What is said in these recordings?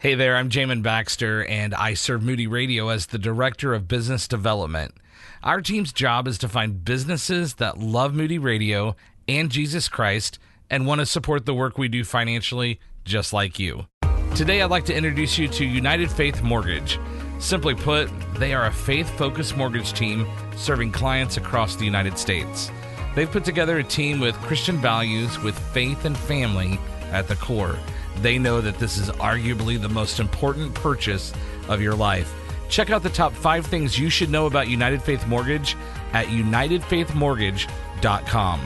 Hey there, I'm Jamin Baxter, and I serve Moody Radio as the Director of Business Development. Our team's job is to find businesses that love Moody Radio and Jesus Christ and want to support the work we do financially, just like you. Today, I'd like to introduce you to United Faith Mortgage. Simply put, they are a faith focused mortgage team serving clients across the United States. They've put together a team with Christian values with faith and family at the core. They know that this is arguably the most important purchase of your life. Check out the top five things you should know about United Faith Mortgage at UnitedFaithMortgage.com.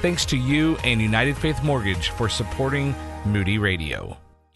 Thanks to you and United Faith Mortgage for supporting Moody Radio.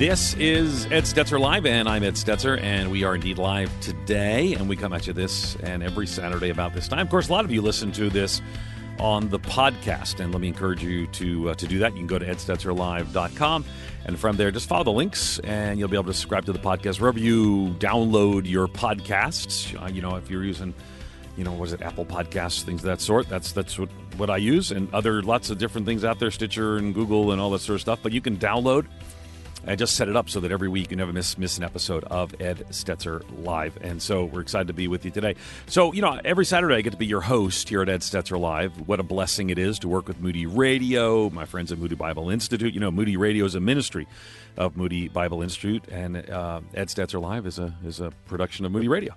This is Ed Stetzer Live, and I'm Ed Stetzer, and we are indeed live today. And we come at you this and every Saturday about this time. Of course, a lot of you listen to this on the podcast, and let me encourage you to uh, to do that. You can go to edstetzerlive.com, and from there, just follow the links, and you'll be able to subscribe to the podcast wherever you download your podcasts. Uh, you know, if you're using you know, was it Apple Podcasts, things of that sort. That's that's what, what I use, and other lots of different things out there, Stitcher and Google and all that sort of stuff. But you can download I just set it up so that every week you never miss miss an episode of Ed Stetzer Live. And so we're excited to be with you today. So, you know, every Saturday I get to be your host here at Ed Stetzer Live. What a blessing it is to work with Moody Radio, my friends at Moody Bible Institute. You know, Moody Radio is a ministry of Moody Bible Institute, and uh, Ed Stetzer Live is a is a production of Moody Radio.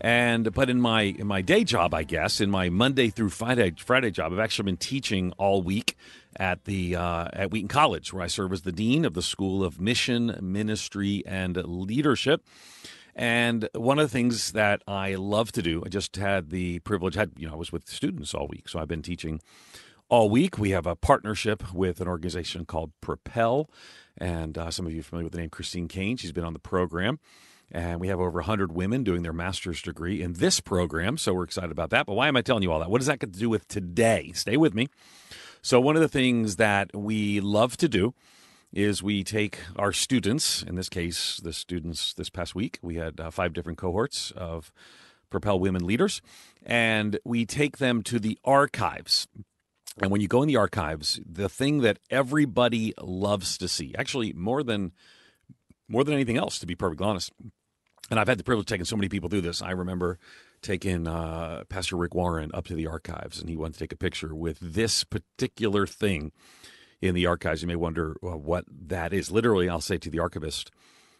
And but in my in my day job, I guess, in my Monday through Friday Friday job, I've actually been teaching all week at the uh, at Wheaton College, where I serve as the dean of the School of Mission, Ministry, and Leadership. And one of the things that I love to do, I just had the privilege, had you know, I was with students all week, so I've been teaching all week. We have a partnership with an organization called Propel, and uh, some of you are familiar with the name Christine Caine. She's been on the program. And we have over 100 women doing their master's degree in this program. So we're excited about that. But why am I telling you all that? What does that got to do with today? Stay with me. So, one of the things that we love to do is we take our students, in this case, the students this past week, we had uh, five different cohorts of Propel Women Leaders, and we take them to the archives. And when you go in the archives, the thing that everybody loves to see, actually more than more than anything else, to be perfectly honest, and I've had the privilege of taking so many people through this. I remember taking uh, Pastor Rick Warren up to the archives, and he wanted to take a picture with this particular thing in the archives. You may wonder what that is. Literally, I'll say to the archivist,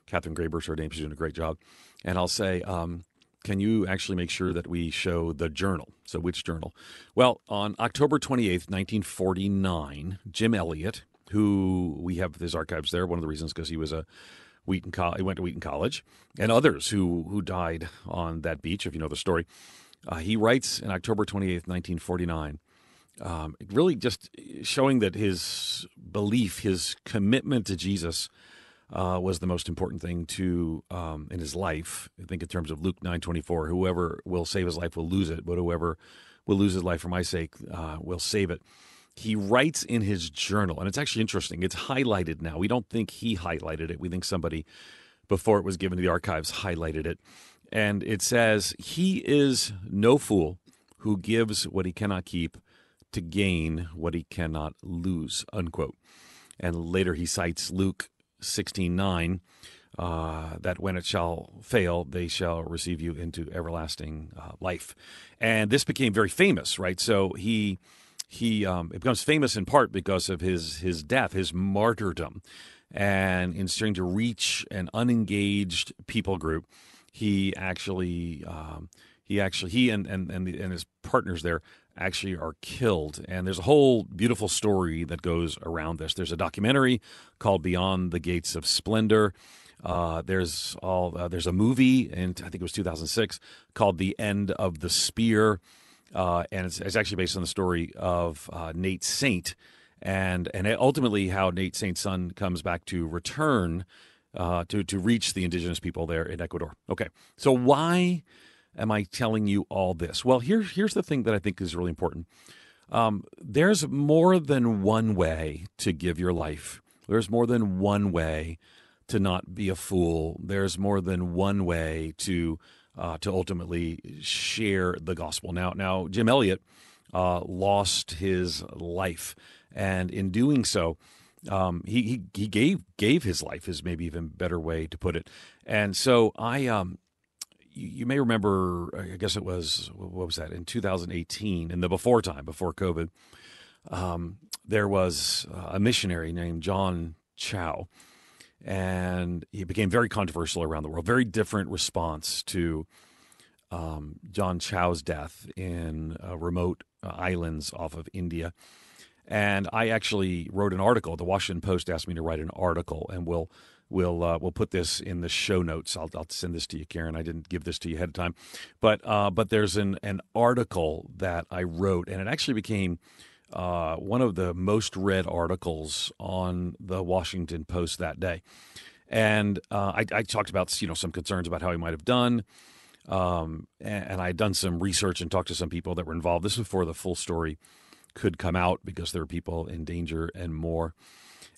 Catherine Graber's her name, she's doing a great job, and I'll say, um, can you actually make sure that we show the journal? So, which journal? Well, on October 28th, 1949, Jim Elliot, who we have his archives there, one of the reasons because he was a Wheaton he went to Wheaton College, and others who who died on that beach. If you know the story, uh, he writes in October twenty eighth, nineteen forty nine. Um, really, just showing that his belief, his commitment to Jesus, uh, was the most important thing to um, in his life. I think in terms of Luke nine twenty four, whoever will save his life will lose it, but whoever will lose his life for my sake uh, will save it he writes in his journal, and it's actually interesting. It's highlighted now. We don't think he highlighted it. We think somebody before it was given to the archives highlighted it. And it says, He is no fool who gives what he cannot keep to gain what he cannot lose, unquote. And later he cites Luke 16 9. Uh, that when it shall fail, they shall receive you into everlasting uh, life. And this became very famous, right? So he he um, becomes famous in part because of his his death, his martyrdom, and in starting to reach an unengaged people group, he actually um, he actually he and and and, the, and his partners there actually are killed. And there's a whole beautiful story that goes around this. There's a documentary called Beyond the Gates of Splendor. Uh, there's all uh, there's a movie, and I think it was 2006 called The End of the Spear uh, and it's, it's, actually based on the story of uh, Nate Saint, and and ultimately how Nate Saint's son comes back to return uh, to to reach the indigenous people there in Ecuador. Okay, so why am I telling you all this? Well, here here's the thing that I think is really important. Um, there's more than one way to give your life. There's more than one way to not be a fool. There's more than one way to uh, to ultimately share the gospel. Now, now Jim Elliot uh, lost his life, and in doing so, um, he, he he gave gave his life is maybe even better way to put it. And so I um, you, you may remember, I guess it was what was that in 2018 in the before time before COVID. Um, there was a missionary named John Chau, and he became very controversial around the world. Very different response to um, John Chau's death in uh, remote uh, islands off of India. And I actually wrote an article. The Washington Post asked me to write an article, and we'll we'll uh, we'll put this in the show notes. I'll, I'll send this to you, Karen. I didn't give this to you ahead of time, but uh, but there's an an article that I wrote, and it actually became uh, one of the most read articles on the Washington Post that day. And uh, I, I, talked about you know some concerns about how he might have done, um, and, and I had done some research and talked to some people that were involved. This was before the full story could come out because there were people in danger and more.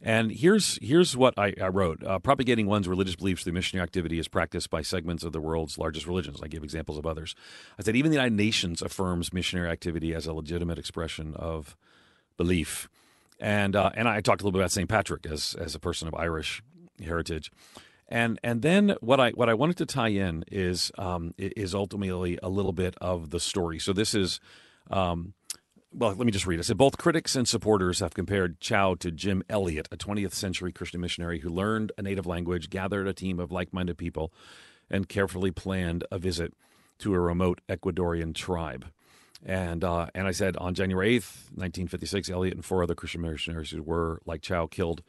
And here's here's what I, I wrote: uh, propagating one's religious beliefs through missionary activity is practiced by segments of the world's largest religions. I gave examples of others. I said even the United Nations affirms missionary activity as a legitimate expression of belief. And uh, and I talked a little bit about St. Patrick as as a person of Irish heritage. And and then what I what I wanted to tie in is um, is ultimately a little bit of the story. So this is um, well, let me just read. I said both critics and supporters have compared Chau to Jim Elliot, a 20th century Christian missionary who learned a native language, gathered a team of like minded people, and carefully planned a visit to a remote Ecuadorian tribe. And uh, and I said on January 8th, 1956, Elliot and four other Christian missionaries who were, like Chau killed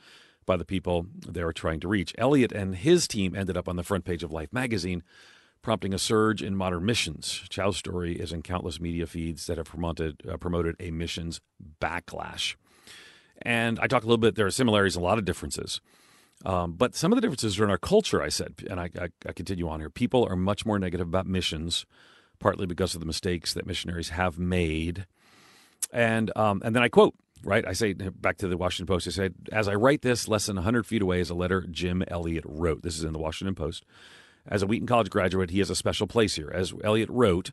by the people they were trying to reach. Elliot and his team ended up on the front page of Life magazine prompting a surge in modern missions. Chau's story is in countless media feeds that have promoted, uh, promoted a missions backlash. And I talk a little bit, there are similarities and a lot of differences. Um, but some of the differences are in our culture, I said, and I, I, I continue on here. People are much more negative about missions, partly because of the mistakes that missionaries have made. And, um, and then I quote, right? I say back to the Washington Post, I said, as I write this, less than 100 feet away is a letter Jim Elliot wrote. This is in the Washington Post. As a Wheaton College graduate, he has a special place here. As Elliot wrote,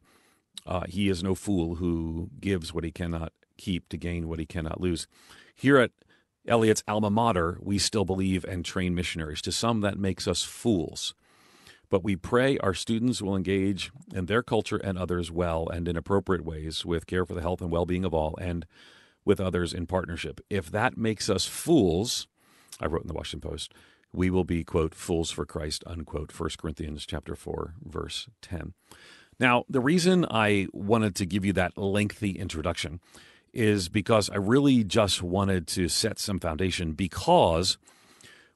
uh, he is no fool who gives what he cannot keep to gain what he cannot lose. Here at Elliot's alma mater, we still believe and train missionaries. To some, that makes us fools. But we pray our students will engage in their culture and others well and in appropriate ways with care for the health and well being of all and with others in partnership. If that makes us fools, I wrote in the Washington Post, we will be quote fools for Christ unquote 1 Corinthians chapter 4 verse 10. Now, the reason I wanted to give you that lengthy introduction is because I really just wanted to set some foundation because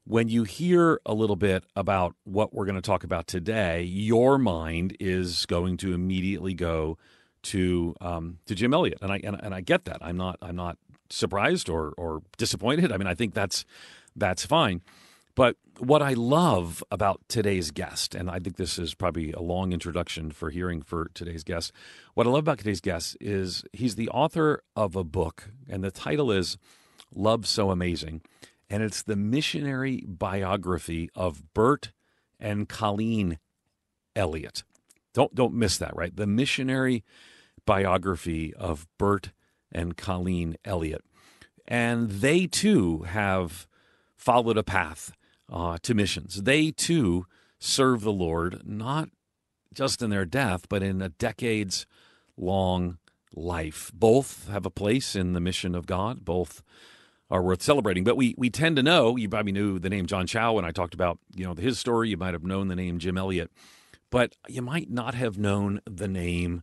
when you hear a little bit about what we're going to talk about today, your mind is going to immediately go to um, to Jim Elliot, and I and, and I get that. I'm not I'm not surprised or or disappointed. I mean, I think that's that's fine. But what I love about today's guest, and I think this is probably a long introduction for hearing for today's guest, what I love about today's guest is he's the author of a book, and the title is Love So Amazing. And it's the missionary biography of Bert and Colleen Elliot. Don't don't miss that, right? The missionary biography of Bert and Colleen Elliot. And they too have followed a path uh, to missions. They too serve the Lord, not just in their death, but in a decades long life. Both have a place in the mission of God. Both are worth celebrating. But we we tend to know. You probably knew the name John Chau when I talked about you know his story. You might have known the name Jim Elliot, but you might not have known the name.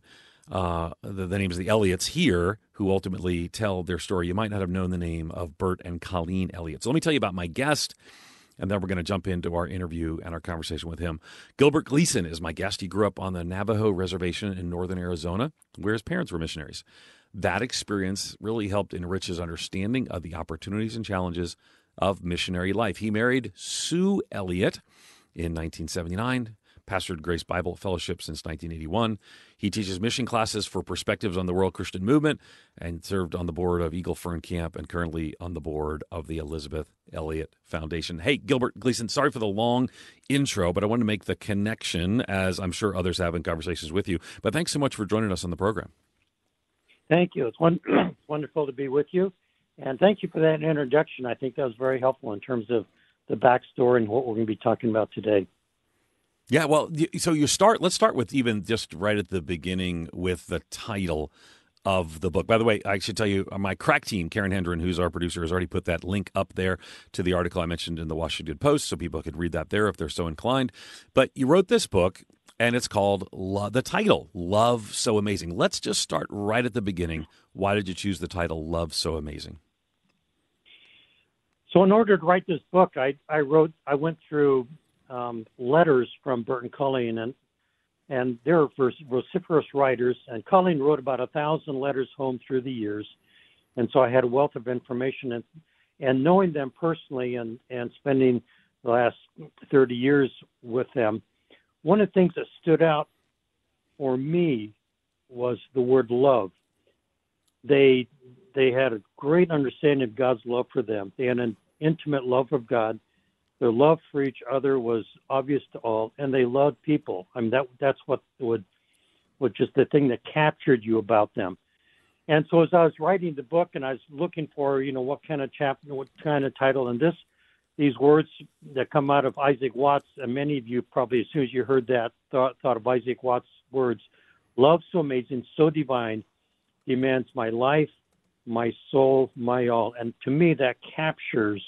Uh, the, the names of the Elliots here, who ultimately tell their story. You might not have known the name of Bert and Colleen Elliot. So let me tell you about my guest and then we're going to jump into our interview and our conversation with him. Gilbert Gleason is my guest. He grew up on the Navajo Reservation in northern Arizona, where his parents were missionaries. That experience really helped enrich his understanding of the opportunities and challenges of missionary life. He married Sue Elliott in 1979 pastored Grace Bible Fellowship since 1981. He teaches mission classes for Perspectives on the World Christian Movement and served on the board of Eagle Fern Camp and currently on the board of the Elizabeth Elliot Foundation. Hey, Gilbert Gleason, sorry for the long intro, but I wanted to make the connection, as I'm sure others have in conversations with you. But thanks so much for joining us on the program. Thank you. It's, one, it's wonderful to be with you. And thank you for that introduction. I think that was very helpful in terms of the backstory and what we're going to be talking about today. Yeah, well, so you start. Let's start with even just right at the beginning with the title of the book. By the way, I should tell you, uh, my crack team, Karen Hendren, who's our producer, has already put that link up there to the article I mentioned in the Washington Post, so people could read that there if they're so inclined. But you wrote this book, and it's called the title "Love So Amazing." Let's just start right at the beginning. Why did you choose the title "Love So Amazing"? So, in order to write this book, I, I wrote, I went through um, letters from Bert and Colleen, and and they're vociferous writers. And Colleen wrote about a thousand letters home through the years, and so I had a wealth of information. And and knowing them personally, and and spending the last 30 years with them, one of the things that stood out for me was the word love. They they had a great understanding of God's love for them. They had an intimate love of God their love for each other was obvious to all, and they loved people. I mean, that that's what would was just the thing that captured you about them. And so, as I was writing the book, and I was looking for, you know, what kind of chapter, what kind of title, and this, these words that come out of Isaac Watts, and many of you probably, as soon as you heard that, thought, thought of Isaac Watts' words: "Love so amazing, so divine, demands my life, my soul, my all." And to me, that captures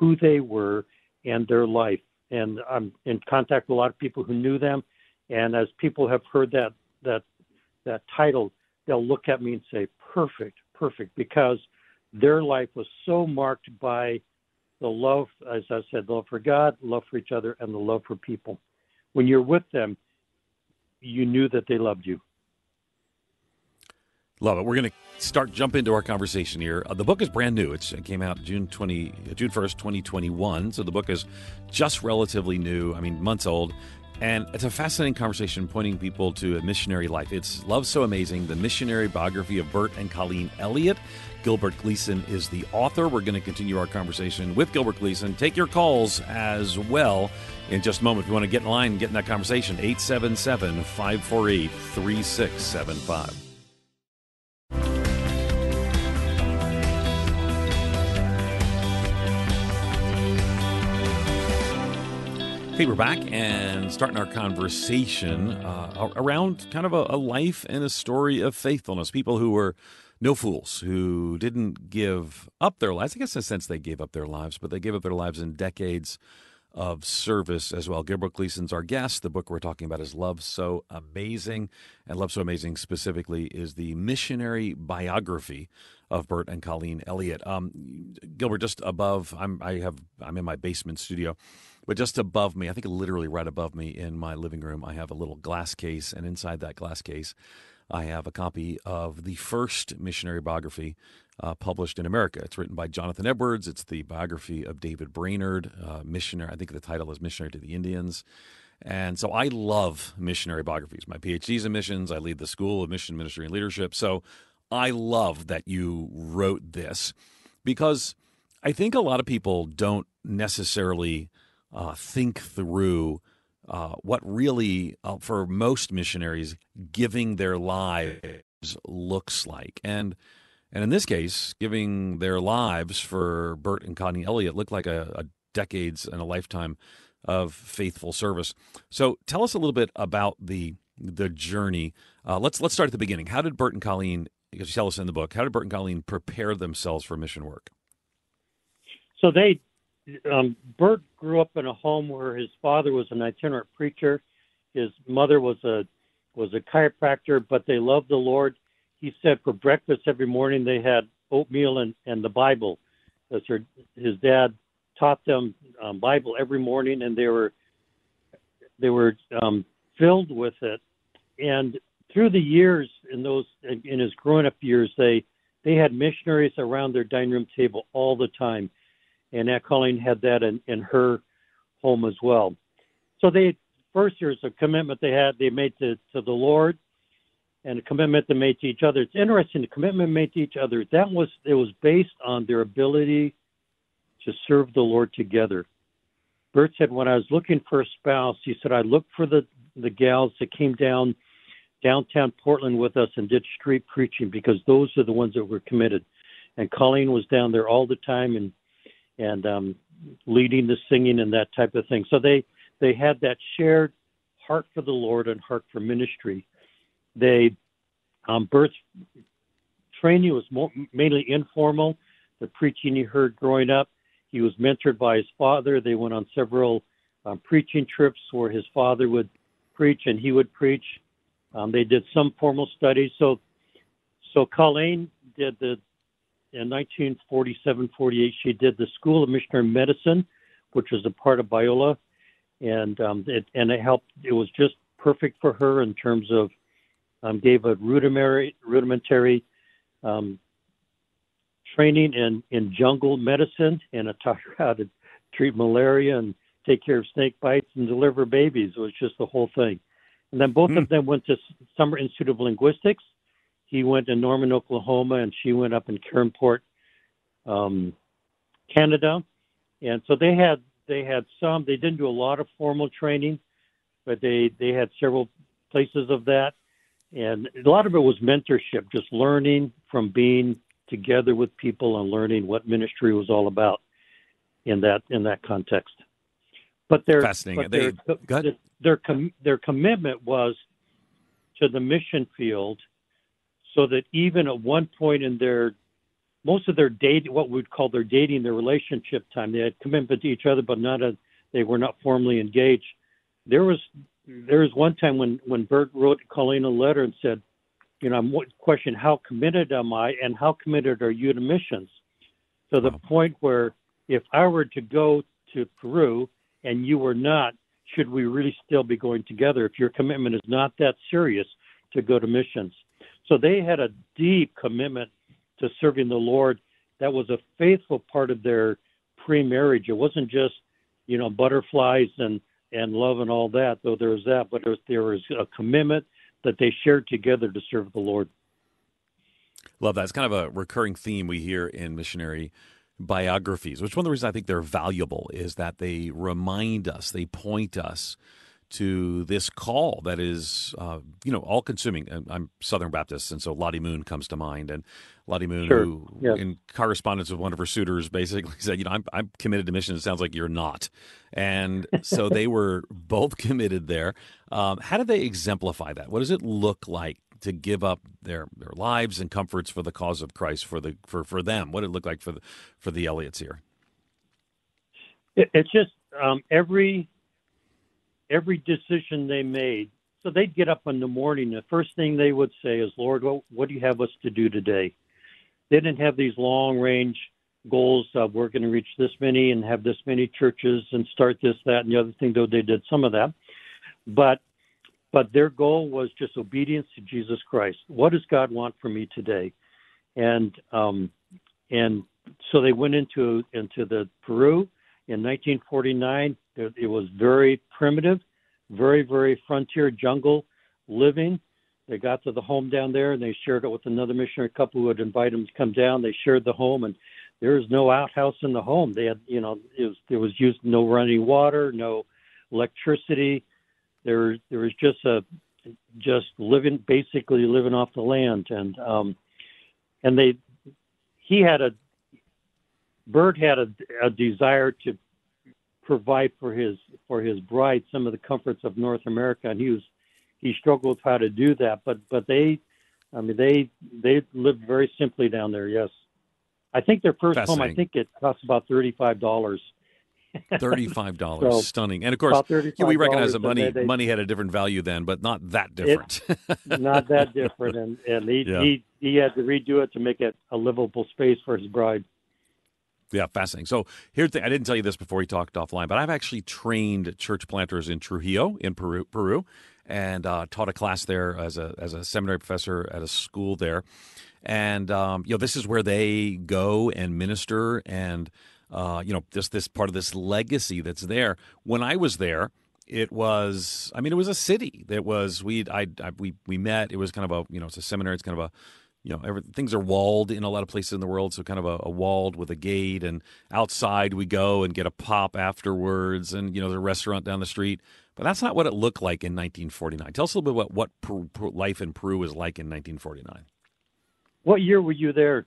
who they were and their life. And I'm in contact with a lot of people who knew them. And as people have heard that that that title, they'll look at me and say, "Perfect, perfect," because their life was so marked by the love, as I said, love for God, love for each other, and the love for people. When you're with them, you knew that they loved you. Love it. We're going to start jump into our conversation here. Uh, the book is brand new. It's, it came out June twenty June first, twenty twenty one. So the book is just relatively new. I mean, months old. And it's a fascinating conversation pointing people to a missionary life. It's Love So Amazing, the missionary biography of Bert and Colleen Elliot. Gilbert Gleason is the author. We're going to continue our conversation with Gilbert Gleason. Take your calls as well in just a moment. If you want to get in line and get in that conversation, 877 548 3675. Hey, we're back and starting our conversation uh, around kind of a, a, life and a story of faithfulness. People who were no fools, who didn't give up their lives. I guess in a sense they gave up their lives, but they gave up their lives in decades of service as well. Gilbert Gleason's our guest. The book we're talking about is Love So Amazing. And Love So Amazing specifically is the missionary biography of Bert and Colleen Elliot. Um, Gilbert, just above, I'm, I have, I'm in my basement studio. But just above me, I think literally right above me in my living room, I have a little glass case, and inside that glass case, I have a copy of the first missionary biography uh, published in America. It's written by Jonathan Edwards. It's the biography of David Brainerd, uh, missionary. I think the title is Missionary to the Indians. And so I love missionary biographies. My PhD's in missions. I lead the School of Mission Ministry and Leadership. So I love that you wrote this because I think a lot of people don't necessarily uh, think through uh, what really, uh, for most missionaries, giving their lives looks like. And and in this case, giving their lives for Bert and Connie Elliot looked like a, a decades and a lifetime of faithful service. So tell us a little bit about the the journey. Uh, let's let's start at the beginning. How did Bert and Colleen, because you tell us in the book, how did Bert and Colleen prepare themselves for mission work? So they um, Bert grew up in a home where his father was an itinerant preacher, his mother was a was a chiropractor, but they loved the Lord. He said for breakfast every morning they had oatmeal and, and the Bible. Because her, his dad taught them um, Bible every morning, and they were they were um, filled with it. And through the years, in those in his growing up years, they they had missionaries around their dining room table all the time and Aunt Colleen had that in, in her home as well. So they first there's a commitment they had they made to, to the Lord and a commitment they made to each other. It's interesting the commitment made to each other that was it was based on their ability to serve the Lord together. Bert said when I was looking for a spouse, he said I looked for the the gals that came down downtown Portland with us and did street preaching because those are the ones that were committed. And Colleen was down there all the time and and um, leading the singing and that type of thing. So they they had that shared heart for the Lord and heart for ministry. They um, Bert's training was more, mainly informal. The preaching he heard growing up, he was mentored by his father. They went on several um, preaching trips where his father would preach and he would preach. Um, they did some formal studies. So, so Colleen did the in 1947-48. She did the School of Missionary Medicine, which was a part of Biola, and um, it and it helped. It was just perfect for her in terms of um, gave a rudimentary rudimentary um, training in in jungle medicine, and it taught her how to treat malaria and take care of snake bites and deliver babies. It was just the whole thing. And then both mm. of them went to Summer Institute of Linguistics. He went to Norman, Oklahoma, and she went up in Caronport, um, Canada. And so they had they had some. They didn't do a lot of formal training, but they they had several places of that, and a lot of it was mentorship, just learning from being together with people and learning what ministry was all about in that in that context. But their fascinating. But their, they, their, their, com, their commitment was to the mission field, so that even at one point in their most of their date, what we'd call their dating, their relationship time, they had commitment to each other, but not a, they were not formally engaged. There was there was one time when when Bert wrote Colleen a letter and said, you know, I'm question how committed am I, and how committed are you to missions? To the wow. point where if I were to go to Peru and you were not, should we really still be going together if your commitment is not that serious to go to missions? So they had a deep commitment to serving the Lord. That was a faithful part of their pre-marriage. It wasn't just, you know, butterflies and and love and all that, though there was that, but there was, there was a commitment that they shared together to serve the Lord. Love that. It's kind of a recurring theme we hear in missionary biographies, which one of the reasons I think they're valuable is that they remind us, they point us to this call that is, uh, you know, all consuming. I'm Southern Baptist, and so Lottie Moon comes to mind. And Lottie Moon, sure. who in correspondence with one of her suitors, basically said, you know, I'm, I'm committed to mission. It sounds like you're not. And so they were both committed there. Um, how do they exemplify that? What does it look like to give up their their lives and comforts for the cause of Christ for the for for them? What did it look like for the for the Elliots here? It, it's just um, every every decision they made. So they'd get up in the morning. The first thing they would say is, "Lord, what, what do you have us to do today?" They didn't have these long range goals of we're going to reach this many and have this many churches and start this, that, and the other thing. Though they did some of that, but but their goal was just obedience to Jesus Christ. What does God want from me today? And um, and so they went into into the Peru in 1949. It was very primitive, very very frontier jungle living. They got to the home down there and they shared it with another missionary couple who would invite them to come down. They shared the home and there was no outhouse in the home. They had, you know, it was there was used no running water, no electricity there, there was just a just living basically living off the land, and um, and they he had a Bert had a, a desire to provide for his for his bride some of the comforts of North America, and he was he struggled with how to do that. But but they, I mean they they lived very simply down there. Yes, I think their first home I think it cost about thirty five dollars. Thirty-five dollars, so, stunning. And of course, yeah, we recognize that money they, money had a different value then, but not that different. It, not that different, and and he, yeah. he he had to redo it to make it a livable space for his bride. Yeah, fascinating. So here's the I didn't tell you this before we talked offline, but I've actually trained church planters in Trujillo in Peru, Peru, and uh, taught a class there as a as a seminary professor at a school there, and um, you know this is where they go and minister and uh, you know, just this part of this legacy that's there. When I was there, it was i mean it was a city that was we I, I, we we met it was kind of a you know it's a seminary it's kind of a you know every, things are walled in a lot of places in the world so kind of a, a, walled with a gate and outside we go and get a pop afterwards and you know the restaurant down the street. But that's not what it looked like in 1949 tell us a little bit about what Peru, Peru, life in peru was like in 1949 what year were you there?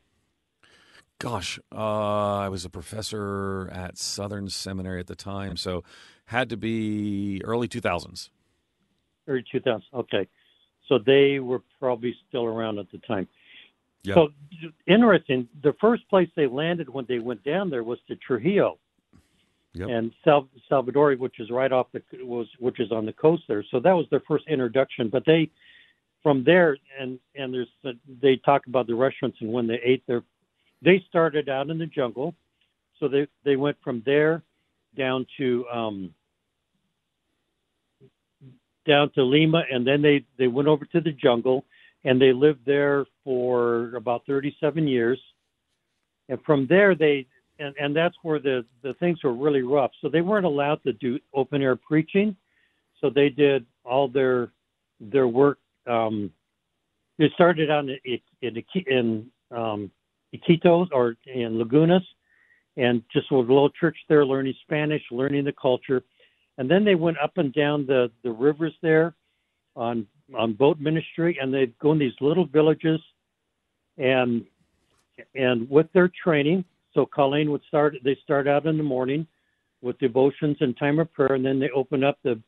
Gosh uh, i was a professor at southern seminary at the time so had to be early 2000s early 2000s okay. So they were probably still around at the time Yep. So interesting. The first place they landed when they went down there was to Trujillo, Yep. and Sal- Salvador, which is right off the was which is on the coast there. So that was their first introduction. But they from there and and there's they talk about the restaurants and when they ate there. They started out in the jungle, so they they went from there down to um, down to Lima, and then they they went over to the jungle, and they lived there for about 37 years. And from there, they and and that's where the the things were really rough. So they weren't allowed to do open air preaching. So they did all their their work. Um, they started out in in, in um, Iquitos or in Lagunas, and just with a little church there, learning Spanish, learning the culture, and then they went up and down the the rivers there on Mm-hmm. on boat ministry, and they'd go in these little villages, and and with their training, so Colleen would start. They start out in the morning with devotions and time of prayer, and then they open up the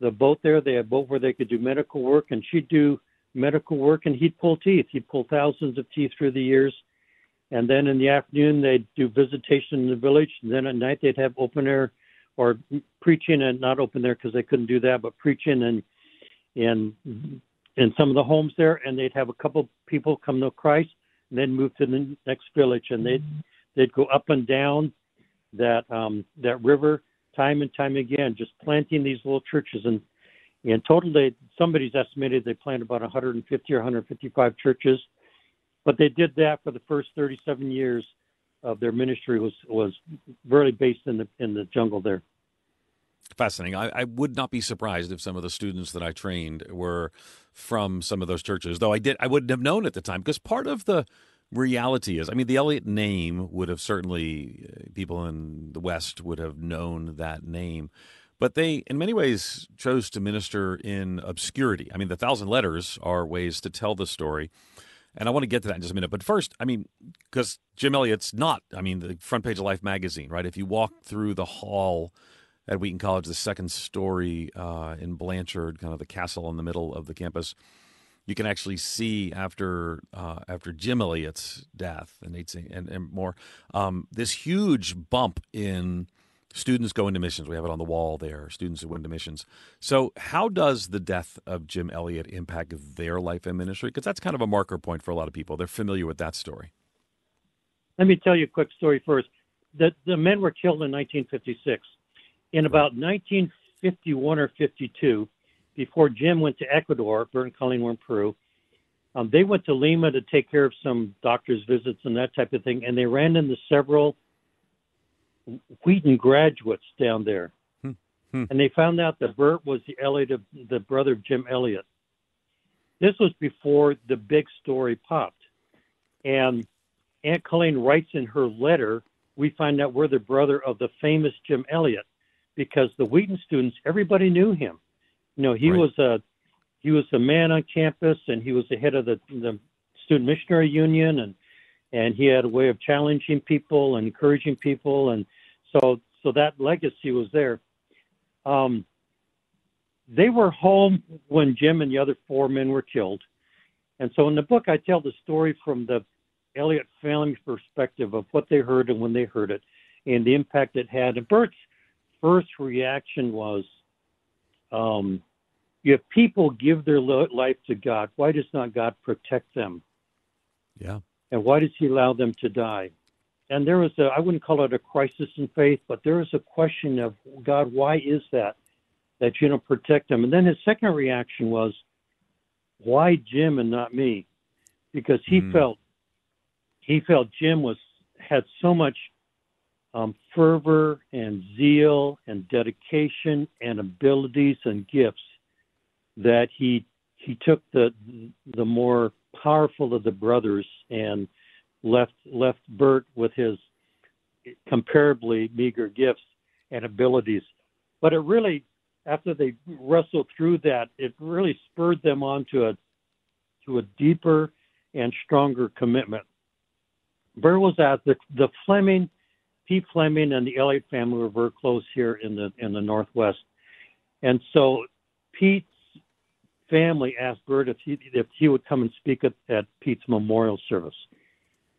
the boat there. They had boat where they could do medical work, and she'd do medical work, and he'd pull teeth. He'd pull thousands of teeth through the years. And then in the afternoon, they'd do visitation in the village. And then at night, they'd have open air or preaching and not open there because they couldn't do that, but preaching and in in some of the homes there, and they'd have a couple people come to Christ, and then move to the next village, and they'd they'd go up and down that um, that river time and time again, just planting these little churches. And in total, they somebody's estimated they planted about 150 or 155 churches, but they did that for the first 37 years of their ministry was was really based in the in the jungle there. Fascinating. I, I, would not be surprised if some of the students that I trained were from some of those churches, though I did I wouldn't have known at the time because part of the reality is, I mean, the Elliot name would have certainly uh, people in the West would have known that name, but they, in many ways, chose to minister in obscurity. I mean, the Thousand Letters are ways to tell the story. And I want to get to that in just a minute. But first, I mean, because Jim Elliot's not, I mean, the front page of Life magazine, right? If you walk through the hall at Wheaton College, the second story uh, in Blanchard, kind of the castle in the middle of the campus, you can actually see after uh, after Jim Elliot's death and and, and more um, this huge bump in students going to missions. We have it on the wall there. Students who went to missions. So, how does the death of Jim Elliot impact their life and ministry? Because that's kind of a marker point for a lot of people. They're familiar with that story. Let me tell you a quick story first. The the men were killed in 1956. In about 1951 or 52, before Jim went to Ecuador, Bert and Colleen were in Peru. Um, they went to Lima to take care of some doctor's visits and that type of thing, and they ran into several Wheaton graduates down there. Hmm. Hmm. And they found out that Bert was the Elliot of, the brother of Jim Elliot. This was before the big story popped. And Aunt Colleen writes in her letter, we find out we're the brother of the famous Jim Elliot because the Wheaton students, everybody knew him. You know, he Right. was a he was a man on campus, and he was the head of the, the student missionary union, and and he had a way of challenging people and encouraging people, and so so that legacy was there. Um, they were home when Jim and the other four men were killed, and so in the book I tell the story from the Elliot family perspective of what they heard and when they heard it, and the impact it had. And Bert's first reaction was, um, if people give their life to God, why does not God protect them? Yeah. And why does He allow them to die? And there was a, I wouldn't call it a crisis in faith, but there was a question of, God, why is that? That you don't protect them. And then his second reaction was, why Jim and not me? Because he Mm. felt, he felt Jim was, had so much um, fervor and zeal and dedication and abilities and gifts that he he took the the more powerful of the brothers and left left Bert with his comparably meager gifts and abilities. But it really, after they wrestled through that, it really spurred them on to a to a deeper and stronger commitment. Bert was at the the Fleming, Pete Fleming, and the Elliot family were very close here in the in the Northwest, and so Pete's family asked Bert if he if he would come and speak at, at Pete's memorial service,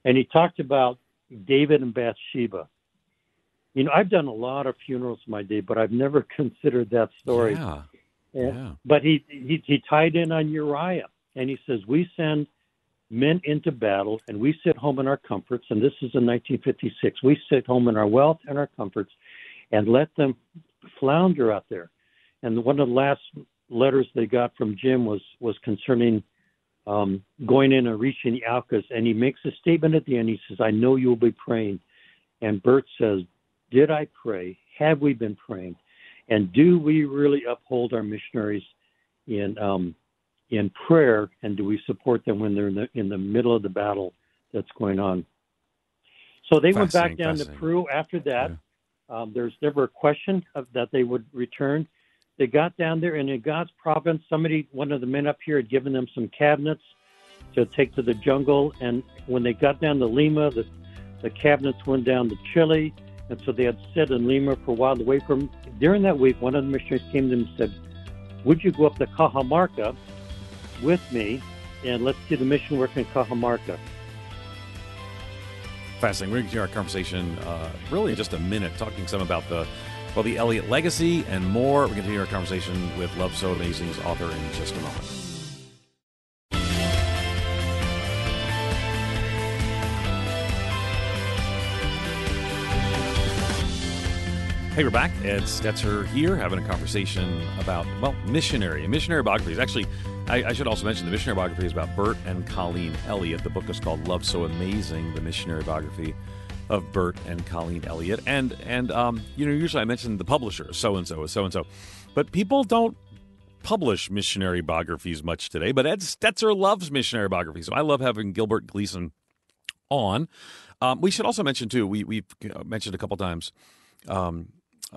and he talked about David and Bathsheba. You know, I've done a lot of funerals in my day, but I've never considered that story. Yeah. And- Yeah. But he, he he tied in on Uriah, and he says we send men into battle, and we sit home in our comforts. And this is in 1956. We sit home in our wealth and our comforts, and let them flounder out there. And one of the last letters they got from Jim was was concerning um, going in and reaching the Aucas, and he makes a statement at the end. He says, "I know you will be praying," and Bert says, "Did I pray? Have we been praying? And do we really uphold our missionaries in um, in prayer? And do we support them when they're in the in the middle of the battle that's going on?" So they went back down to. Peru after that. Um, there's never a question of that they would return. They got down there, and in God's providence, somebody, one of the men up here, had given them some cabinets to take to the jungle. And when they got down to Lima, the the cabinets went down to Chile, and so they had sit in Lima for a while away from. During that week, one of the missionaries came to them and said, "Would you go up to Cajamarca with me, and let's see the mission work in Cajamarca?" Fascinating. We're going to continue our conversation uh, really in just a minute, talking some about the well, the Elliot legacy and more. We're going to continue our conversation with Love So Amazing's author in just a moment. Hey, we're back. Ed Stetzer here, having a conversation about, well, missionary. And missionary biographies. Actually, I, I should also mention the missionary biography is about Bert and Colleen Elliot. The book is called Love So Amazing, the missionary biography of Bert and Colleen Elliot. And, and um, you know, usually I mention the publisher, so and so, so and so. But people don't publish missionary biographies much today. But Ed Stetzer loves missionary biographies. So I love having Gilbert Gleason on. Um, we should also mention, too, we, we've uh, mentioned a couple times um,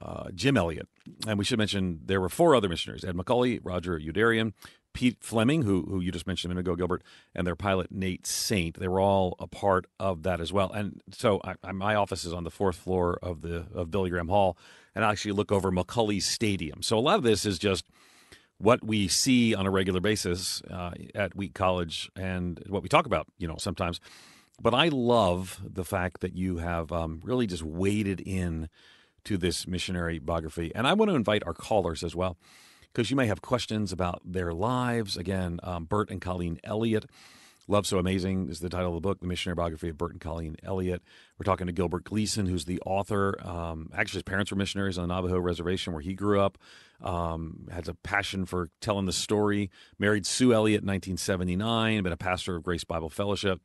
uh, Jim Elliot. And we should mention there were four other missionaries Ed McCully, Roger Youderian, Pete Fleming, who, who you just mentioned a minute ago, Gilbert, and their pilot, Nate Saint. They were all a part of that as well. And so I, I, my office is on the fourth floor of the of Billy Graham Hall, and I actually look over McCully Stadium. So a lot of this is just what we see on a regular basis uh, at Wheat College and what we talk about, you know, sometimes. But I love the fact that you have um, really just waded in to this missionary biography. And I want to invite our callers as well, because you may have questions about their lives. Again, um, Bert and Colleen Elliot. Love So Amazing is the title of the book, The Missionary Biography of Bert and Colleen Elliot. We're talking to Gilbert Gleason, who's the author. Um, actually, his parents were missionaries on the Navajo Reservation where he grew up. Um, has a passion for telling the story. Married Sue Elliott in 1979, been a pastor of Grace Bible Fellowship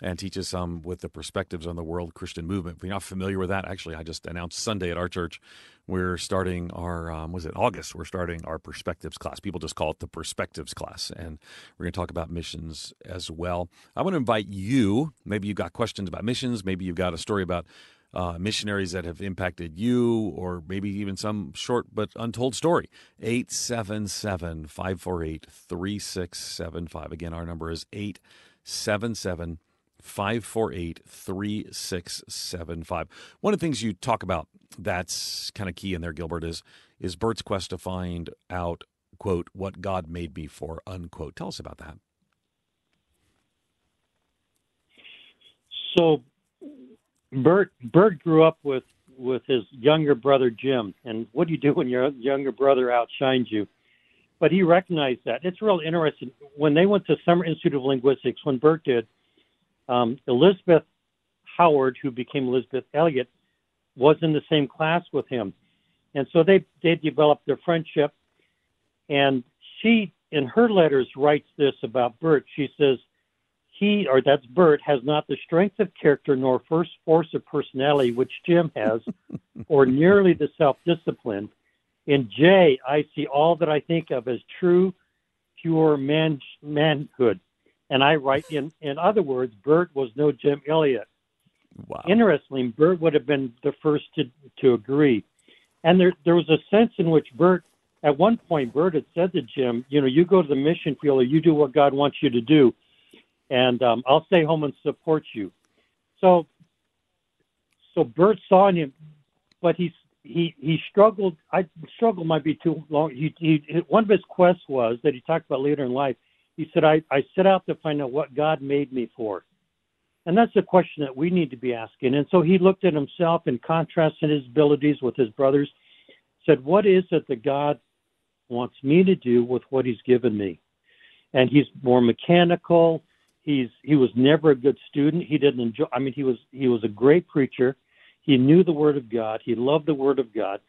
and teaches some with the perspectives on the world Christian movement. If you're not familiar with that, actually, I just announced Sunday at our church we're starting our um, was it August? We're starting our perspectives class. People just call it the perspectives class, and we're going to talk about missions as well. I want to invite you. Maybe you've got questions about missions. Maybe you've got a story about uh, missionaries that have impacted you, or maybe even some short but untold story. 877 548 3675. Again, our number is 877 548 3675. One of the things you talk about that's kind of key in there, Gilbert, is, is Bert's quest to find out, quote, what God made me for, unquote. Tell us about that. So Bert Bert grew up with with his younger brother Jim, and what do you do when your younger brother outshines you? But he recognized that. It's real interesting. When they went to Summer Institute of Linguistics, when Bert did, um, Elizabeth Howard, who became Elizabeth Elliot, was in the same class with him, and so they they developed their friendship. And she, in her letters, writes this about Bert. She says, he, or that's Bert, has not the strength of character nor first force of personality which Jim has, or nearly the self discipline. In Jay, I see all that I think of as true, pure man, manhood. And I write, in, in other words, Bert was no Jim Elliot. Wow. Interestingly, Bert would have been the first to, to agree. And there, there was a sense in which Bert, at one point, Bert had said to Jim, you know, you go to the mission field or you do what God wants you to do, and um, I'll stay home and support you. So, so Bert saw in him, but he he he struggled. I struggle might be too long. He, he one of his quests was that he talked about later in life. He said, I, I set out to find out what God made me for. And that's a question that we need to be asking. And so he looked at himself and contrasted his abilities with his brothers, said, What is it that God wants me to do with what he's given me? And he's more mechanical. He's he was never a good student. He didn't enjoy I mean he was he was a great preacher. He knew the word of God. He loved the word of God.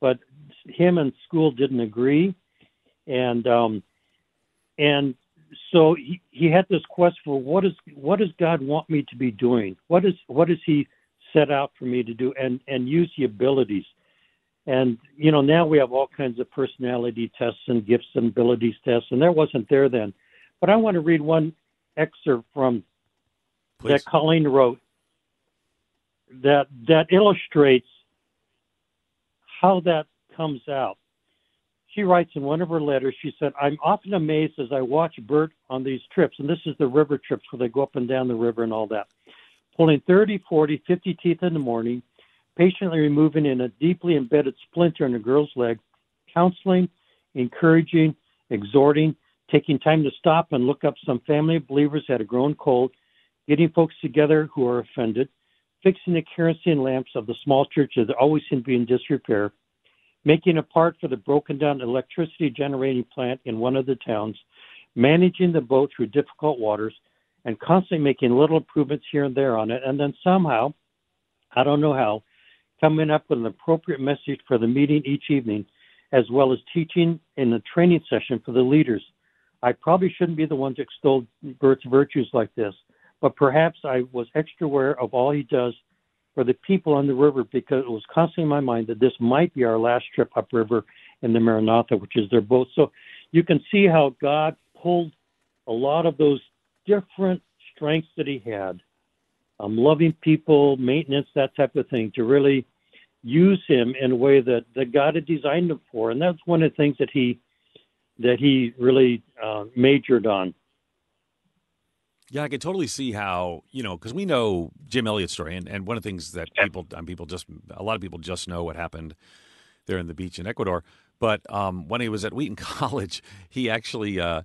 But him and school didn't agree. And um and so he, he had this quest for what is what does God want me to be doing? What is what does he set out for me to do and and use the abilities? And you know now we have all kinds of personality tests and gifts and abilities tests, and that wasn't there then. But I want to read one excerpt from Please. that Colleen wrote that that illustrates how that comes out she writes in one of her letters, she said, I'm often amazed as I watch Bert on these trips, and this is the river trips where they go up and down the river and all that, pulling 30, 40, 50 teeth in the morning, patiently removing in a deeply embedded splinter in a girl's leg, counseling, encouraging, exhorting, taking time to stop and look up some family of believers that had grown cold, getting folks together who are offended, fixing the kerosene lamps of the small churches that always seem to be in disrepair, making a part for the broken down electricity generating plant in one of the towns, managing the boat through difficult waters, and constantly making little improvements here and there on it. And then somehow, I don't know how, coming up with an appropriate message for the meeting each evening, as well as teaching in the training session for the leaders. I probably shouldn't be the one to extol Bert's virtues like this, but perhaps I was extra aware of all he does for the people on the river because it was constantly in my mind that this might be our last trip upriver in the Maranatha, which is their boat. So you can see how God pulled a lot of those different strengths that he had, um, loving people, maintenance, that type of thing, to really use him in a way that, that God had designed him for. And that's one of the things that he that he really uh, majored on. Yeah, I can totally see how you know because we know Jim Elliot's story, and, and one of the things that people, um, people just a lot of people just know what happened there in the beach in Ecuador. But um, when he was at Wheaton College, he actually uh,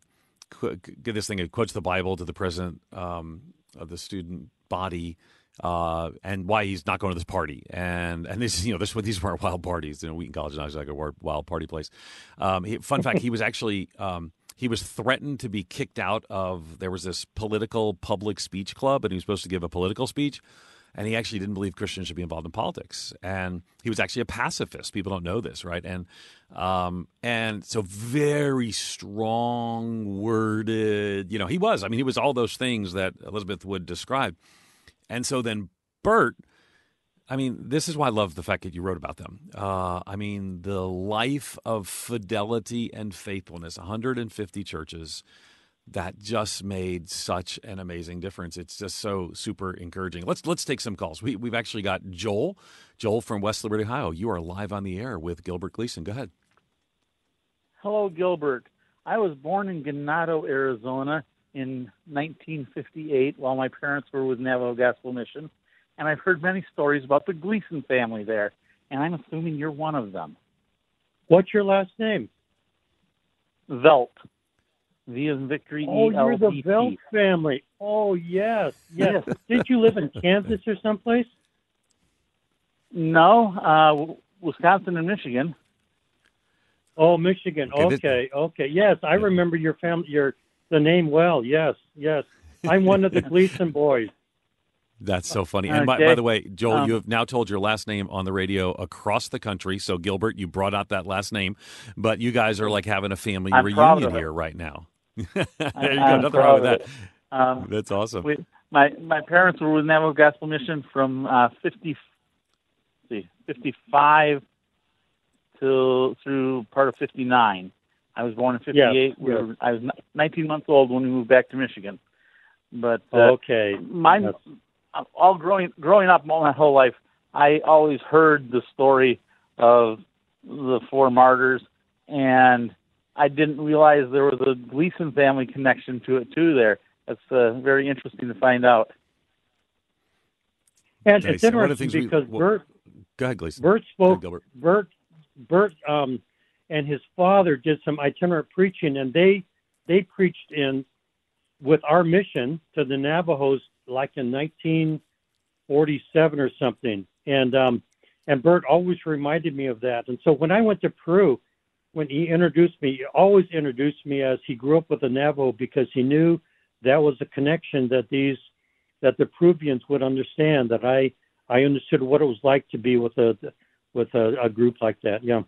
did this thing. Quotes the Bible to the president um, of the student body. Uh, and why he's not going to this party, and and this you know this these weren't wild parties. You know, Wheaton College is not like a wild party place. Um, he, fun fact: he was actually um, he was threatened to be kicked out of there was this political public speech club and he was supposed to give a political speech and he actually didn't believe christians should be involved in politics. And he was actually a pacifist. People don't know this right? And um, and so very strong worded you know he was. I mean he was all those things that elizabeth would describe. And so then bert I mean, this is why I love the fact that you wrote about them. Uh, I mean, the life of fidelity and faithfulness, 150 churches, that just made such an amazing difference. It's just so super encouraging. Let's let's take some calls. We, we've actually got Joel, Joel from West Liberty, Ohio. You are live on the air with Gilbert Gleason. Go ahead. Hello, Gilbert. I was born in Ganado, Arizona in 1958 while my parents were with Navajo Gospel Mission and I've heard many stories about the Gleason family there, and I'm assuming you're one of them. What's your last name? Velt. V as in victory. Oh, you're the Velt family. Oh, yes, yes. Did you live in Kansas or someplace? No, uh, Wisconsin and Michigan. Oh, Michigan. Okay, okay. Yes, I remember your family, your the name well. Yes, yes. I'm one of the Gleason boys. That's so funny. And by, by, the way, Joel, um, you have now told your last name on the radio across the country. So, Gilbert, you brought out that last name, but you guys are like having a family I'm reunion here right now. there you go. Nothing wrong with that. Um, That's awesome. we, my my parents were with Navajo Gospel Mission from uh, 50, see, 55 till through part of 59. I was born in 58. Yes, we yes. were, I was 19 months old when we moved back to Michigan. But uh, okay. mine, That's- all growing growing up all my whole life, I always heard the story of the four martyrs, and I didn't realize there was a Gleason family connection to it too. There, that's uh, very interesting to find out. And Nice. it's And one of the interesting we- because well- Bert Go ahead, Gleason. Bert spoke ahead, Bert Bert um and his father did some itinerant preaching and they they preached in with our mission to the Navajos like in 1947 or something and um and Bert always reminded me of that and so when I went to Peru when he introduced me he always introduced me as he grew up with the Navajo because he knew that was a connection that these that the Peruvians would understand that I I understood what it was like to be with a with a, a group like that. Yeah.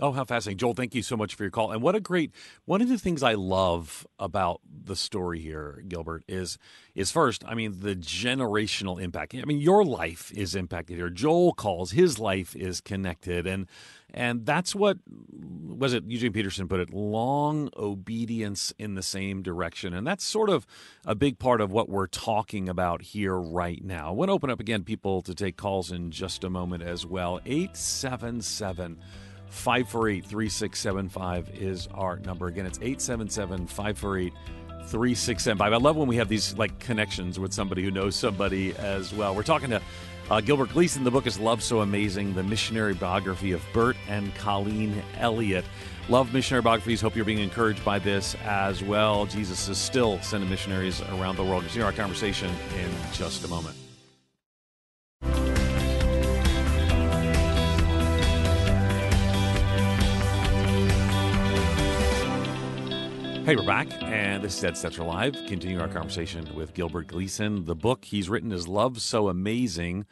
Oh, how fascinating. Joel, thank you so much for your call. And what a great one of the things I love about the story here, Gilbert, is is first, I mean, the generational impact. I mean, your life is impacted here. Joel calls, his life is connected. And and that's what was it Eugene Peterson put it, long obedience in the same direction. And that's sort of a big part of what we're talking about here right now. I want to open up again people to take calls in just a moment as well. 877 548 3675 is our number. Again, it's 877 548 3675. I love when we have these like connections with somebody who knows somebody as well. We're talking to uh, Gilbert Gleason. The book is Love So Amazing, the missionary biography of Bert and Colleen Elliot. Love missionary biographies. Hope you're being encouraged by this as well. Jesus is still sending missionaries around the world. Continue our conversation in just a moment. Hey, we're back, and this is Ed Stetzer Live. Continuing our conversation with Gilbert Gleason. The book he's written is Love So Amazing,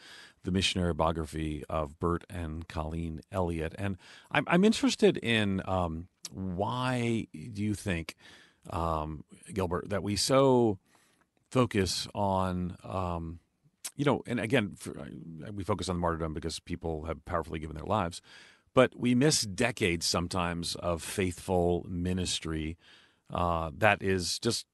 the missionary biography of Bert and Colleen Elliot. And I'm, I'm interested in um, why do you think, um, Gilbert, that we so focus on, um, you know, and again, for, we focus on martyrdom because people have powerfully given their lives, but we miss decades sometimes of faithful ministry uh, that is just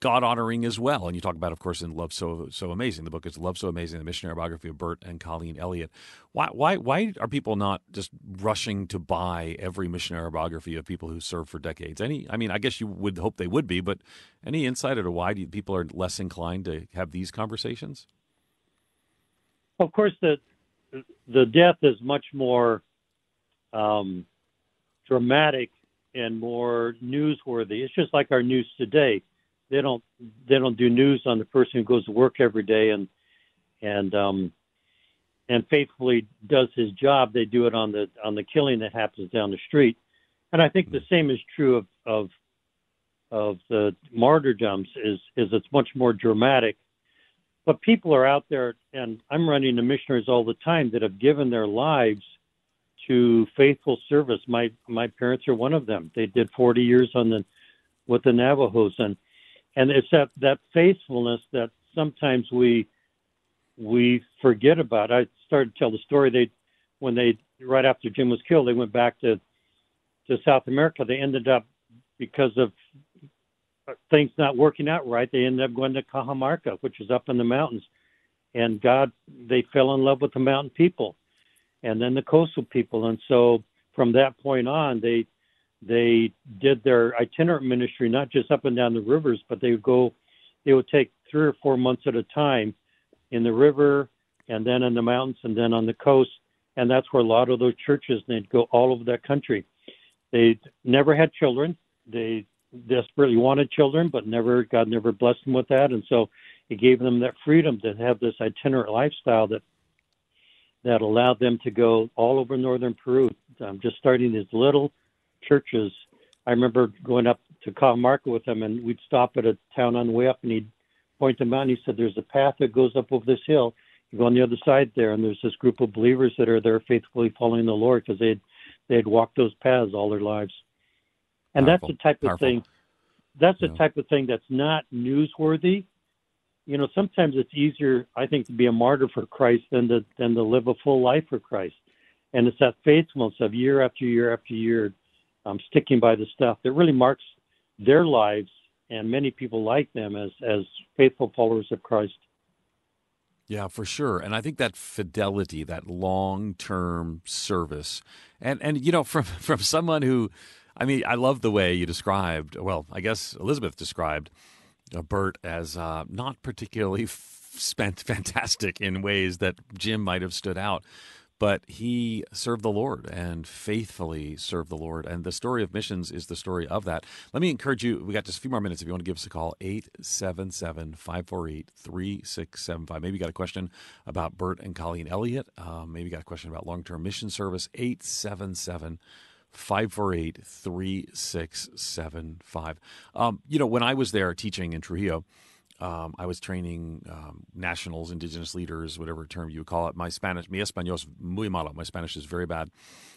God honoring as well. And you talk about, of course, in Love So So Amazing. The book is Love So Amazing: The Missionary Biography of Bert and Colleen Elliot. Why why why are people not just rushing to buy every missionary biography of people who served for decades? Any, I mean, I guess you would hope they would be, but any insight into why people are less inclined to have these conversations? Of course, the the death is much more um, dramatic and more newsworthy. It's just like our news today. They don't they don't do news on the person who goes to work every day and and um, and faithfully does his job. They do it on the on the killing that happens down the street. And I think the same is true of of of the martyrdoms is is it's much more dramatic. But people are out there, and I'm running the missionaries all the time that have given their lives to faithful service. My my parents are one of them. They did 40 years on the with the Navajos, and and it's that that faithfulness that sometimes we we forget about. I started to tell the story. They when they right after Jim was killed, they went back to to South America. They ended up because of things not working out right. They ended up going to Cajamarca, which is up in the mountains, and God they fell in love with the mountain people and then the coastal people. And so from that point on, they they did their itinerant ministry not just up and down the rivers, but they would go. They would take three or four months at a time in the river, and then in the mountains, and then on the coast. And that's where a lot of those churches. They'd go all over that country. They never had children. They desperately wanted children, but never God never blessed them with that. And so it gave them that freedom to have this itinerant lifestyle that that allowed them to go all over northern Peru, um, just starting these little churches. I remember going up to Cajamarca with him, and we'd stop at a town on the way up, and he'd point them out, and he said, "There's a path that goes up over this hill. You go on the other side there, and there's this group of believers that are there faithfully following the Lord because they'd they'd walked those paths all their lives." And Powerful. that's the type of Powerful. thing that's the Yeah. type of thing that's not newsworthy. You know, sometimes it's easier, I think, to be a martyr for Christ than to than to live a full life for Christ. And it's that faithfulness of year after year after year, um, sticking by the stuff that really marks their lives and many people like them as as faithful followers of Christ. Yeah, for sure. And I think that fidelity, that long-term service, and and you know, from from someone who, I mean, I love the way you described. Well, I guess Elizabeth described Bert as uh, not particularly spent fantastic in ways that Jim might have stood out. But he served the Lord and faithfully served the Lord. And the story of missions is the story of that. Let me encourage you. We got just a few more minutes. If you want to give us a call, 877 548 3675. Maybe you got a question about Bert and Colleen Elliot. Um, maybe you got a question about long term mission service. 877 548 3675. Um, You know, when I was there teaching in Trujillo, um, I was training um, nationals, indigenous leaders, whatever term you would call it. My Spanish, mi español es muy malo. My Spanish is very bad,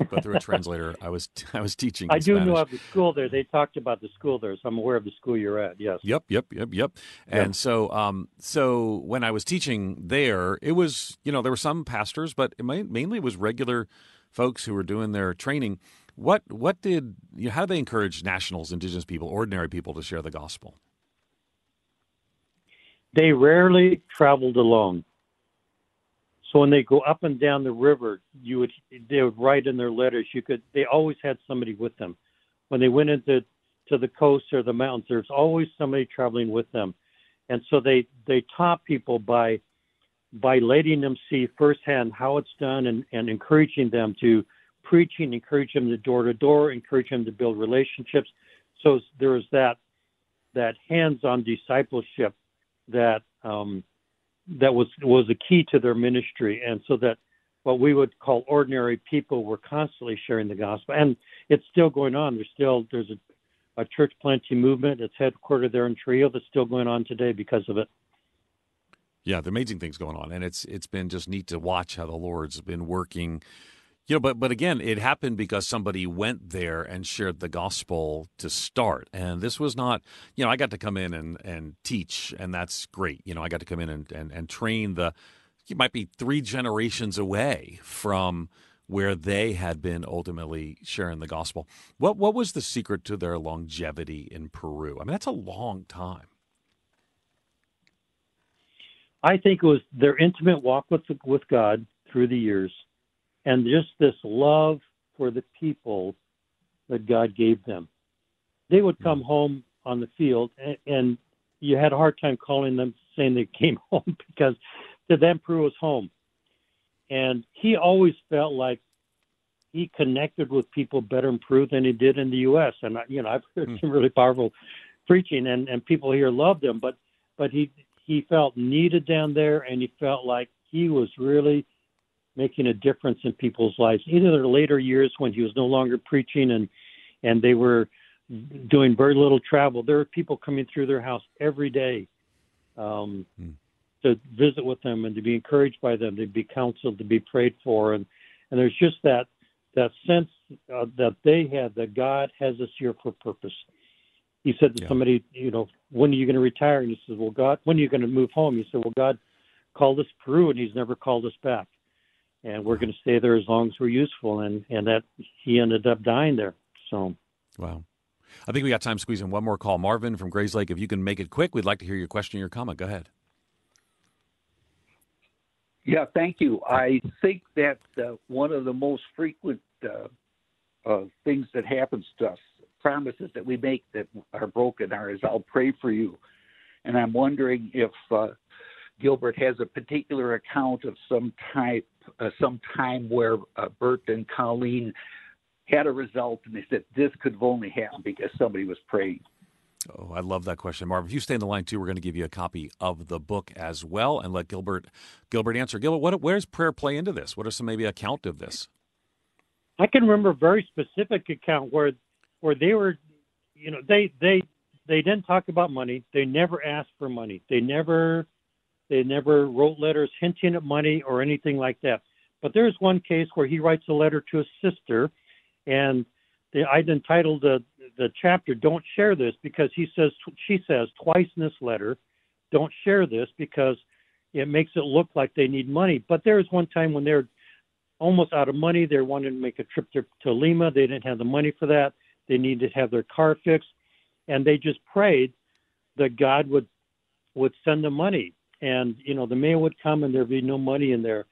but through a translator, I was I was teaching. I do Spanish. know of the school there. They talked about the school there, so I'm aware of the school you're at. Yes. Yep, yep, yep, yep. And so, um, so when I was teaching there, it was you know there were some pastors, but it ma- mainly it was regular folks who were doing their training. What what did you know, how do they encourage nationals, indigenous people, ordinary people to share the gospel? They rarely traveled alone. So when they go up and down the river, you would they would write in their letters. You could they always had somebody with them. When they went into to the coast or the mountains, there's always somebody traveling with them, and so they they taught people by by letting them see firsthand how it's done and, and encouraging them to preaching, encourage them to door to door, encourage them to build relationships. So there was that that hands-on discipleship that um, that was was a key to their ministry, and so that what we would call ordinary people were constantly sharing the gospel, and it's still going on. There's still there's a, a church planting movement. It's headquartered there in Trujillo that's still going on today because of it. Yeah, the amazing things going on, and it's it's been just neat to watch how the Lord's been working. You know, but but again, it happened because somebody went there and shared the gospel to start. And this was not, you know, I got to come in and, and teach, and that's great. You know, I got to come in and, and, and train the you might be three generations away from where they had been ultimately sharing the gospel. What what was the secret to their longevity in Peru? I mean, that's a long time. I think it was their intimate walk with with God through the years, and just this love for the people that God gave them. They would come mm-hmm. home on the field, and, and you had a hard time calling them saying they came home because to them Peru was home. And he always felt like he connected with people better in Peru than he did in the U.S. And I- you know, I've heard mm. some really powerful preaching, and and people here loved him, but but he he felt needed down there, and he felt like he was really making a difference in people's lives. Either the later years when he was no longer preaching and and they were doing very little travel, there were people coming through their house every day um, Hmm. to visit with them and to be encouraged by them, to be counseled, to be prayed for, and and there's just that that sense uh, that they had that God has us here for purpose. He said to Yeah. somebody, you know, when are you going to retire? And he says, well, God, when are you going to move home? He said, well, God called us Peru, and He's never called us back, and we're going to stay there as long as we're useful. And and that he ended up dying there. So Wow. I think we got time squeezing one more call. Marvin from Grayslake, if you can make it quick, we'd like to hear your question or your comment. Go ahead. Yeah, thank you. I think that uh, one of the most frequent uh, uh, things that happens to us, promises that we make that are broken, are is "I'll pray for you," and I'm wondering if uh, Gilbert has a particular account of some type, uh, some time where uh, Bert and Colleen had a result, and they said this could have only happened because somebody was praying. Oh, I love that question, Marv. If you stay in the line too, we're going to give you a copy of the book as well, and let Gilbert Gilbert answer. Gilbert, what where does prayer play into this? What are some maybe account of this? I can remember a very specific account where where they were, you know, they they they didn't talk about money. They never asked for money. They never they never wrote letters hinting at money or anything like that. But there's one case where he writes a letter to his sister, and the, I'd entitled the the chapter, "Don't share this," because he says she says twice in this letter, "Don't share this," because it makes it look like they need money. But there was one time when they're almost out of money. They wanted to make a trip to, to Lima. They didn't have the money for that. They needed to have their car fixed, and they just prayed that God would would send them money. And you know, the mail would come, and there'd be no money in there.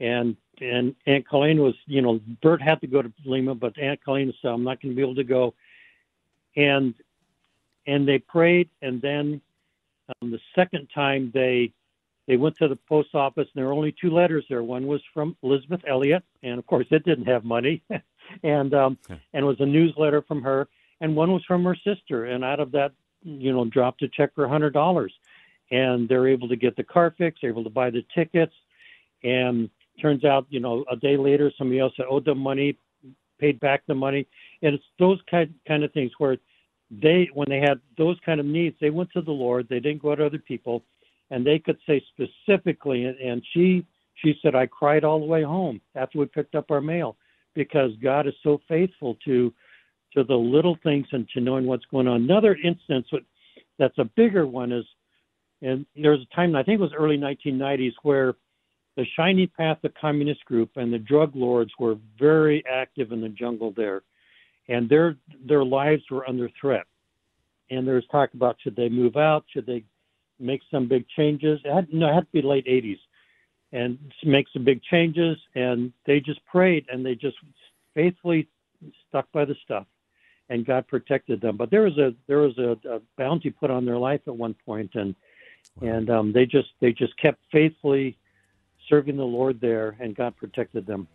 And and Aunt Colleen was, you know, Bert had to go to Lima, but Aunt Colleen said, "I'm not going to be able to go." And and they prayed, and then um, the second time they they went to the post office, and there were only two letters there. One was from Elizabeth Elliot, and of course, it didn't have money, and um, okay. and it was a newsletter from her, and one was from her sister. And out of that, you know, dropped a check for a hundred dollars, and they're able to get the car fixed, able to buy the tickets, and turns out, you know, a day later, somebody else owed them money, paid back the money, and it's those kind kind of things where they, when they had those kind of needs, they went to the Lord. They didn't go to other people and they could say specifically, and she she said, I cried all the way home after we picked up our mail because God is so faithful to to the little things and to knowing what's going on. Another instance that's a bigger one is, and there was a time I think it was early 1990s where the Shining Path, the communist group, and the drug lords were very active in the jungle there, and their their lives were under threat. And there was talk about should they move out, should they make some big changes. It had, no, it had to be late 80s and make some big changes. And they just prayed and they just faithfully stuck by the stuff and God protected them. But there was a, there was a, a bounty put on their life at one point and, wow. and um, they just, they just kept faithfully serving the Lord there and God protected them.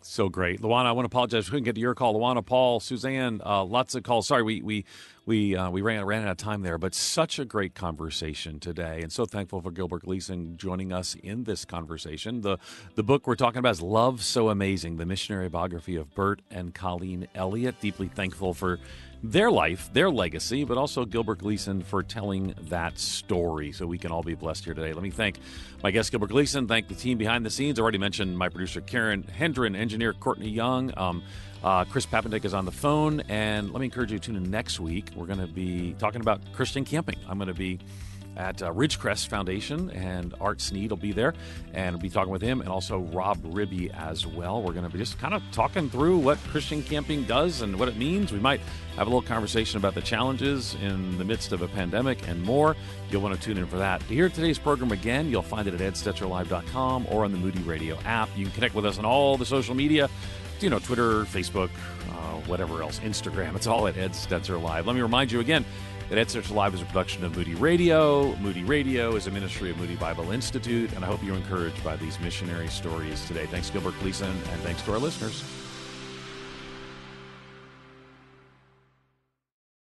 So great, Luana. I want to apologize. We couldn't get to your call, Luana, Paul, Suzanne. Uh, lots of calls. Sorry, we we we uh, we ran ran out of time there, but such a great conversation today, and so thankful for Gilbert Gleason joining us in this conversation. the The book we're talking about is "Love So Amazing: The Missionary Biography of Bert and Colleen Elliot." Deeply thankful for their life, their legacy, but also Gilbert Gleason for telling that story so we can all be blessed here today. Let me thank my guest, Gilbert Gleason, thank the team behind the scenes. I already mentioned my producer, Karen Hendren, engineer Courtney Young. Um, uh, Chris Papendick is on the phone, and let me encourage you to tune in next week. We're going to be talking about Christian camping. I'm going to be at uh, Ridgecrest Foundation, and Art Sneed will be there, and we'll be talking with him, and also Rob Ribby as well. We're going to be just kind of talking through what Christian camping does and what it means. We might have a little conversation about the challenges in the midst of a pandemic and more. You'll want to tune in for that. To hear today's program again, you'll find it at edstetzerlive.com or on the Moody Radio app. You can connect with us on all the social media you know, Twitter, Facebook, uh, whatever else, Instagram. It's all at Ed Stetzer Live. Let me remind you again that Ed Stetzer Live is a production of Moody Radio. Moody Radio is a ministry of Moody Bible Institute, and I hope you're encouraged by these missionary stories today. Thanks, Gilbert Gleason, and thanks to our listeners.